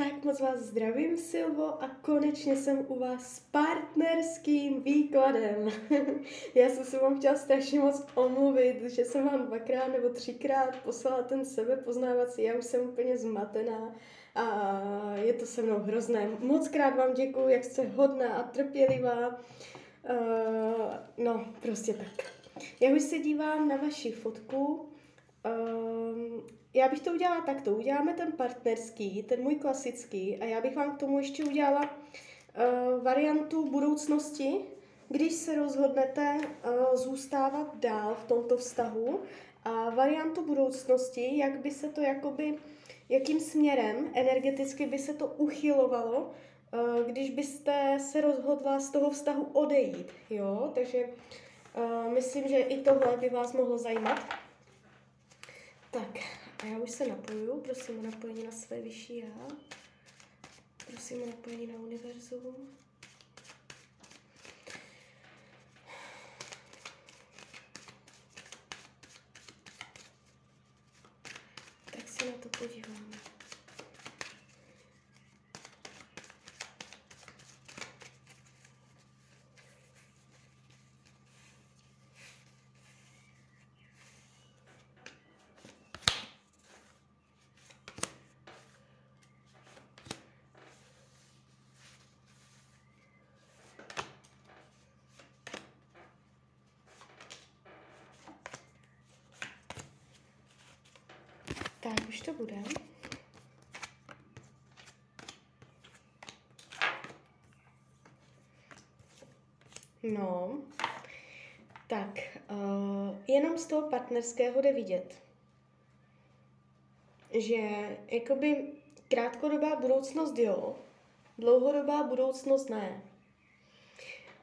Tak moc vás zdravím, Silvo, a konečně jsem u vás s partnerským výkladem. Já jsem se vám chtěla strašně moc omluvit, že jsem vám dvakrát nebo třikrát poslala ten sebepoznávací, já už jsem úplně zmatená a je to se mnou hrozné. Moc krát vám děkuji, jak jste hodná a trpělivá. Uh, no, prostě tak. Já už se dívám na vaši fotku. Uh, já bych to udělala takto. Uděláme ten partnerský, ten můj klasický a já bych vám k tomu ještě udělala uh, variantu budoucnosti, když se rozhodnete uh, zůstávat dál v tomto vztahu a variantu budoucnosti, jak by se to jakoby, jakým směrem energeticky by se to uchylovalo, uh, když byste se rozhodla z toho vztahu odejít, jo, takže uh, myslím, že i tohle by vás mohlo zajímat. Tak, už se napoju, prosím o napojení na své vyšší já. Prosím o napojení na univerzum. Tak se na to podíváme. Tak, už to bude. No, tak, uh, jenom z toho partnerského jde vidět, že jakoby krátkodobá budoucnost jo, dlouhodobá budoucnost ne.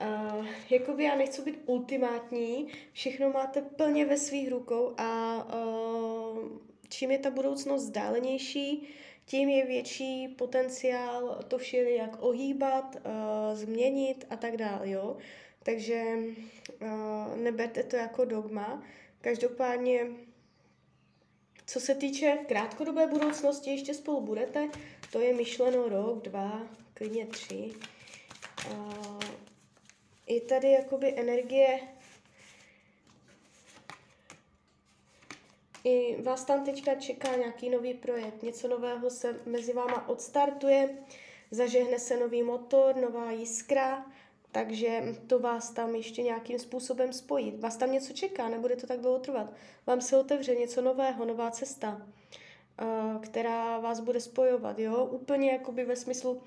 Uh, jakoby já nechci být ultimátní, všechno máte plně ve svých rukou a uh, čím je ta budoucnost vzdálenější, tím je větší potenciál to vše jak ohýbat, uh, změnit a tak dále, jo. Takže uh, neberte to jako dogma. Každopádně, co se týče krátkodobé budoucnosti, ještě spolu budete, to je myšleno rok, dva, klidně tři. Uh, je tady jakoby energie I vás tam teďka čeká nějaký nový projekt, něco nového se mezi váma odstartuje, zažehne se nový motor, nová jiskra, takže to vás tam ještě nějakým způsobem spojí. Vás tam něco čeká, nebude to tak dlouho trvat. Vám se otevře něco nového, nová cesta, která vás bude spojovat, jo? Úplně jakoby ve smyslu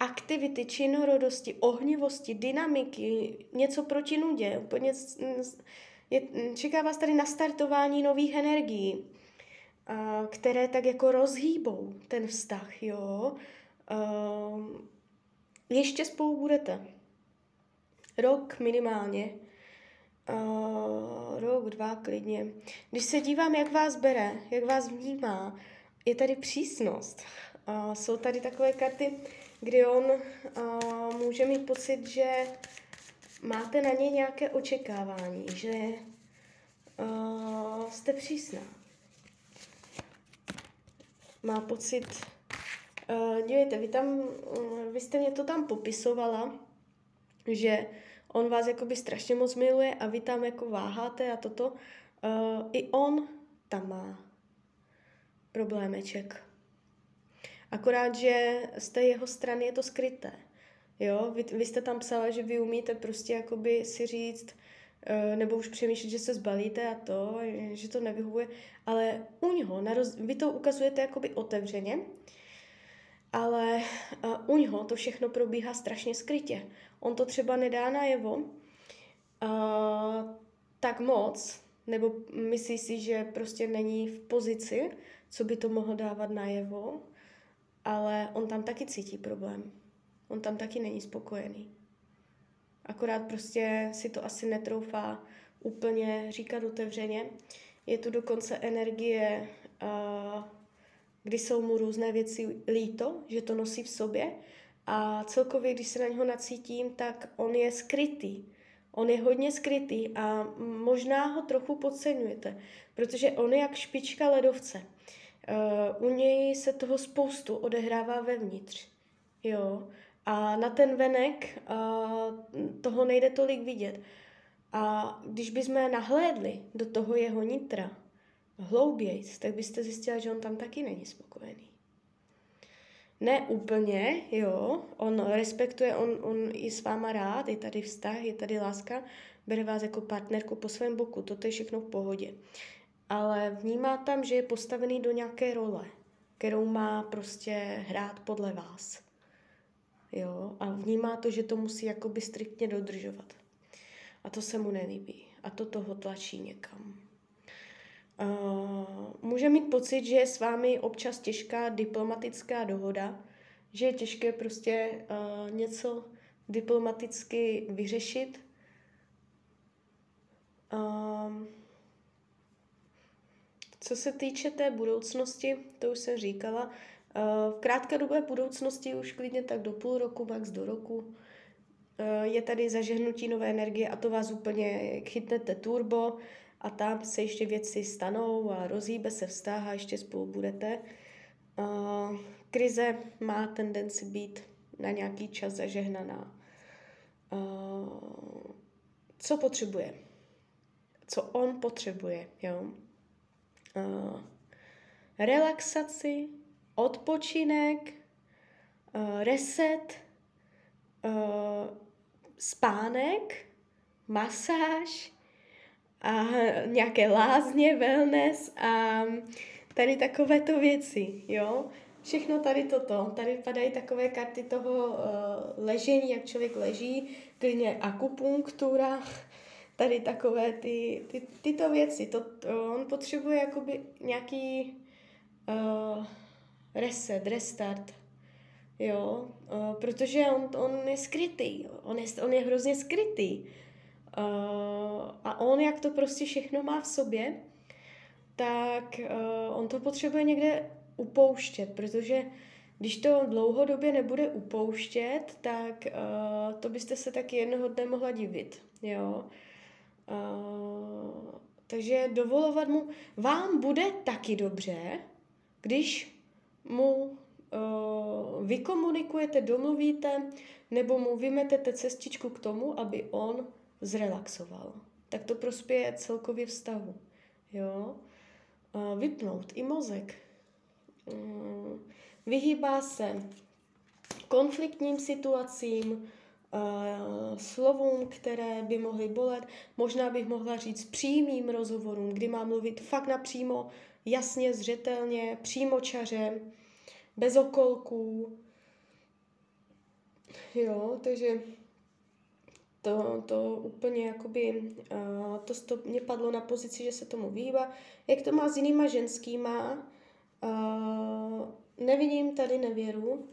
aktivity, činorodosti, ohnivosti, dynamiky, něco proti nudě, úplně je, čeká vás tady nastartování nových energií, a, které tak jako rozhýbou ten vztah, jo. A, ještě spolu budete. Rok minimálně. Rok, dva klidně. Když se dívám, jak vás bere, jak vás vnímá, je tady přísnost. A, jsou tady takové karty, kdy on může mít pocit, že máte na ně nějaké očekávání, že uh, jste přísná. Má pocit, uh, dívejte, vy tam, uh, vy jste mě to tam popisovala, že on vás jakoby strašně moc miluje a vy tam jako váháte a toto. Uh, I on tam má problémeček. Akorát, že z té jeho strany je to skryté. Jo, vy, vy jste tam psala, že vy umíte prostě jakoby si říct, uh, nebo už přemýšlet, že se zbalíte a to, že to nevyhovuje, ale u něho, roz, vy to ukazujete jakoby otevřeně, ale uh, u něho to všechno probíhá strašně skrytě. On to třeba nedá najevo uh, tak moc, nebo myslí si, že prostě není v pozici, co by to mohlo dávat najevo, ale on tam taky cítí problém. On tam taky není spokojený. Akorát prostě si to asi netroufá úplně říkat otevřeně. Je tu dokonce energie, kdy jsou mu různé věci líto, že to nosí v sobě a celkově, když se na něho nacítím, tak on je skrytý. On je hodně skrytý a možná ho trochu podceňujete, protože on je jak špička ledovce. Uh, u něj se toho spoustu odehrává vevnitř. Jo. A na ten venek uh, toho nejde tolik vidět. A když bychom nahlédli do toho jeho nitra hlouběji, tak byste zjistila, že on tam taky není spokojený. Ne úplně, jo, on respektuje, on, on i s váma rád, je tady vztah, je tady láska, bere vás jako partnerku po svém boku, toto je všechno v pohodě. Ale vnímá tam, že je postavený do nějaké role, kterou má prostě hrát podle vás. Jo, a vnímá to, že to musí jakoby striktně dodržovat. A to se mu nelíbí. A to toho tlačí někam. Uh, může mít pocit, že je s vámi občas těžká diplomatická dohoda, že je těžké prostě uh, něco diplomaticky vyřešit. Uh, co se týče té budoucnosti, to už jsem říkala, v krátkodobé budoucnosti už klidně tak do půl roku, max do roku, je tady zažehnutí nové energie a to vás úplně chytnete turbo, a tam se ještě věci stanou a rozhýbe se vztah a ještě spolu budete. Uh, krize má tendenci být na nějaký čas zažehnaná. Co potřebuje? Co on potřebuje? Jo? Relaxaci, odpočinek, uh, reset, uh, spánek, masáž, a nějaké lázně, wellness a tady takovéto věci, jo. Všechno tady toto. Tady padají takové karty toho uh, ležení, jak člověk leží, klidně akupunktura, tady takové ty, ty, tyto věci. To, to, on potřebuje jakoby nějaký uh, reset, restart, jo, uh, protože on, on je skrytý, on je, on je hrozně skrytý. Uh, a on, jak to prostě všechno má v sobě, tak uh, on to potřebuje někde upouštět, protože když to dlouhodobě nebude upouštět, tak uh, to byste se taky jednoho dne mohla divit, jo. Uh, takže dovolovat mu, vám bude taky dobře, když mu uh, vykomunikujete, domluvíte, nebo mu vymetete cestičku k tomu, aby on zrelaxoval. Tak to prospěje celkově vztahu. Jo? Vypnout i mozek. Mm, vyhýbá se konfliktním situacím, slovům, které by mohly bolet. Možná bych mohla říct přímým rozhovorům, kdy má mluvit fakt napřímo, jasně, zřetelně, přímočaře, bez okolků. Jo, takže to, to úplně jakoby, uh, to, to mě padlo na pozici, že se tomu vyhýbá. Jak to má s jinýma ženskýma, uh, nevidím tady nevěru.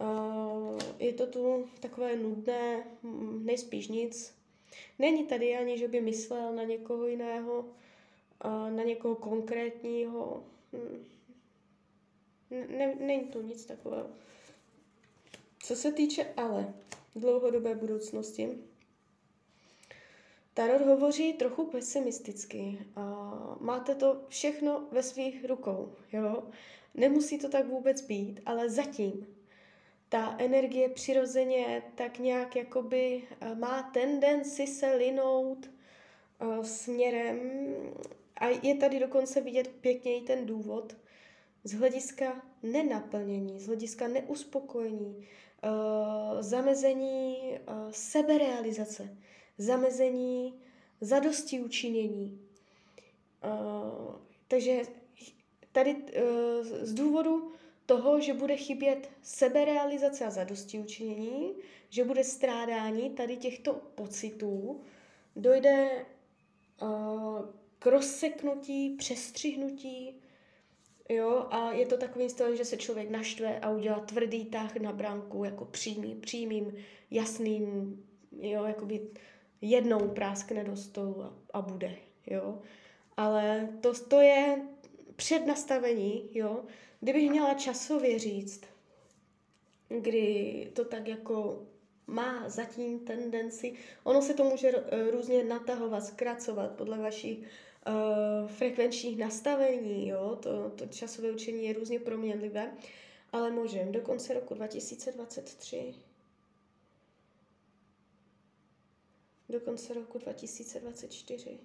Uh, je to tu takové nudné, nejspíš nic. Není tady ani, že by myslel na někoho jiného, uh, na někoho konkrétního. Ne, není to nic takového. Co se týče ale, dlouhodobé budoucnosti. Tarot hovoří trochu pesimisticky. Máte to všechno ve svých rukou. Jo? Nemusí to tak vůbec být, ale zatím ta energie přirozeně tak nějak jakoby eh, má tendenci se linout uh, směrem a je tady dokonce vidět pěkněji ten důvod z hlediska nenaplnění, z hlediska neuspokojení, uh, zamezení seberealizace, zamezení zadosti učinění. Takže tady z důvodu toho, že bude chybět seberealizace a zadosti učinění, že bude strádání tady těchto pocitů, dojde uh, k rozseknutí, přestřihnutí Jo, a je to takovým stylem, že se člověk naštve a udělá tvrdý tah na branku, jako přímý, přímým, jasným, jo, jakoby jednou práskne do stolu a, a bude, jo. Ale to, to je přednastavení, jo. Kdybych měla časově říct, kdy to tak jako má zatím tendenci, ono se to může různě natahovat, zkracovat podle vašich uh, frekvenčních nastavení, jo, to, to časové učení je různě proměnlivé, ale můžeme do konce roku 2023. Do konce roku 2024.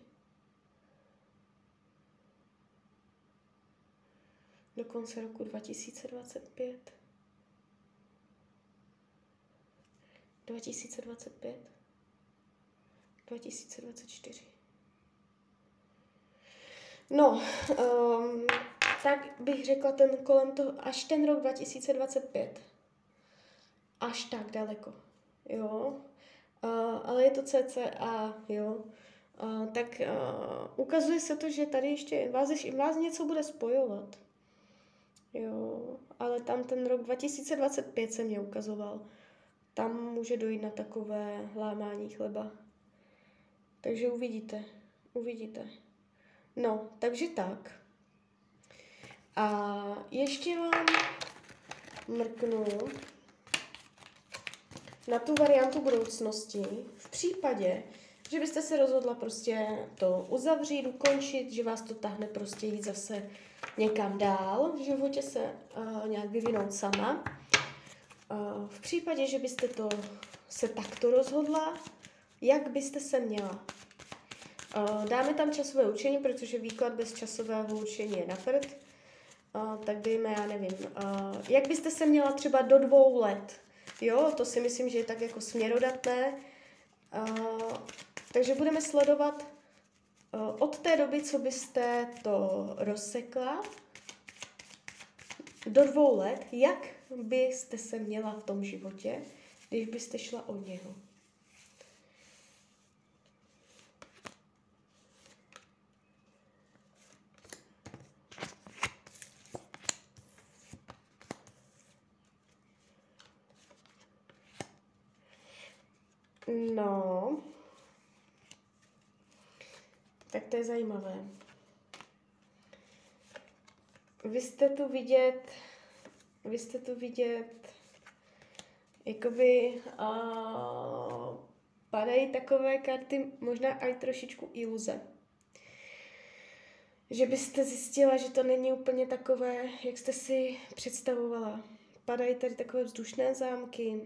Do konce roku 2025. 2025. 2024. No, um, tak bych řekla ten kolem toho, až ten rok 2025. Až tak daleko, jo. Uh, ale je to CCA, jo. Uh, tak uh, ukazuje se to, že tady ještě vás, vás něco bude spojovat. Jo, ale tam ten rok 2025 se mě ukazoval. Tam může dojít na takové lámání chleba. Takže uvidíte, uvidíte. No, takže tak. A ještě vám mrknu na tu variantu budoucnosti v případě, že byste se rozhodla prostě to uzavřít, ukončit, že vás to tahne prostě jít zase někam dál, v životě se uh, nějak vyvinout sama. Uh, v případě, že byste to se takto rozhodla, jak byste se měla? Uh, dáme tam časové učení, protože výklad bez časového učení je na prd. Uh, tak dejme, já nevím, uh, jak byste se měla třeba do dvou let. Jo, to si myslím, že je tak jako směrodatné. Takže budeme sledovat uh, od té doby, co byste to rozsekla, do dvou let, jak byste se měla v tom životě, když byste šla od něho. No, tak to je zajímavé. Vy jste tu vidět, vy jste tu vidět, jakoby uh, padají takové karty, možná i trošičku iluze. Že byste zjistila, že to není úplně takové, jak jste si představovala. Padají tady takové vzdušné zámky.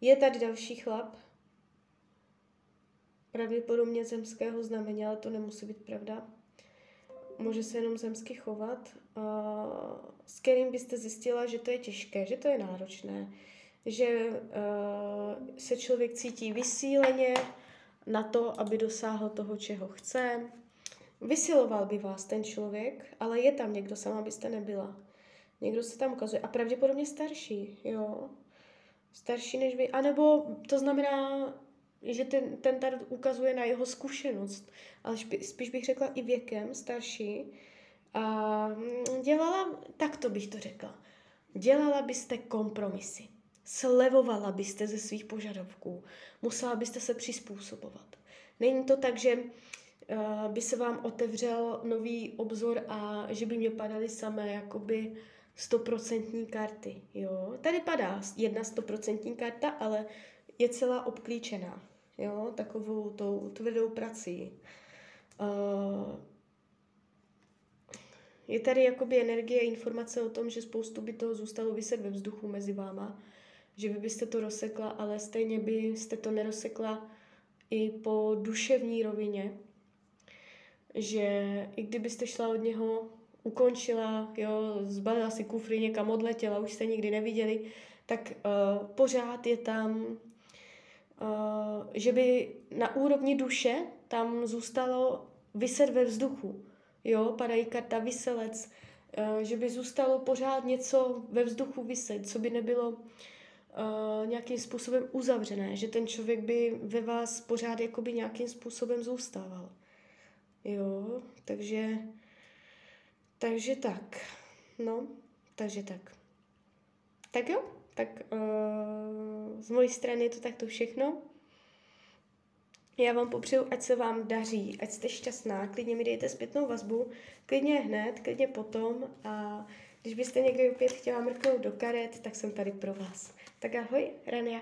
Je tady další chlap, pravděpodobně zemského znamení, ale to nemusí být pravda. Může se jenom zemsky chovat, s kterým byste zjistila, že to je těžké, že to je náročné, že se člověk cítí vysíleně na to, aby dosáhl toho, čeho chce. Vysiloval by vás ten člověk, ale je tam někdo, sama byste nebyla. Někdo se tam ukazuje. A pravděpodobně starší, jo. Starší než vy. A nebo to znamená, že ten, ten tady ukazuje na jeho zkušenost, ale špi, spíš bych řekla i věkem starší. A mm, dělala, tak to bych to řekla, dělala byste kompromisy, slevovala byste ze svých požadavků, musela byste se přizpůsobovat. Není to tak, že uh, by se vám otevřel nový obzor a že by mě padaly samé jakoby stoprocentní karty. Jo? Tady padá jedna stoprocentní karta, ale je celá obklíčená jo, takovou tou tvrdou prací. Uh, je tady jakoby energie, informace o tom, že spoustu by toho zůstalo vyset ve vzduchu mezi váma, že vy byste to rozsekla, ale stejně byste to nerozsekla i po duševní rovině, že i kdybyste šla od něho, ukončila, jo, zbalila si kufry, někam odletěla, už jste nikdy neviděli, tak uh, pořád je tam že by na úrovni duše tam zůstalo vyset ve vzduchu. Jo, padají karta vyselec, uh, že by zůstalo pořád něco ve vzduchu vyset, co by nebylo uh, nějakým způsobem uzavřené, že ten člověk by ve vás pořád jakoby nějakým způsobem zůstával. Jo, takže, takže tak. No, takže tak. Tak jo? Tak uh, z mojí strany je to takto všechno. Já vám popřeju, ať se vám daří, ať jste šťastná, klidně mi dejte zpětnou vazbu, klidně hned, klidně potom a když byste někdy opět chtěla mrknout do karet, tak jsem tady pro vás. Tak ahoj, Rania.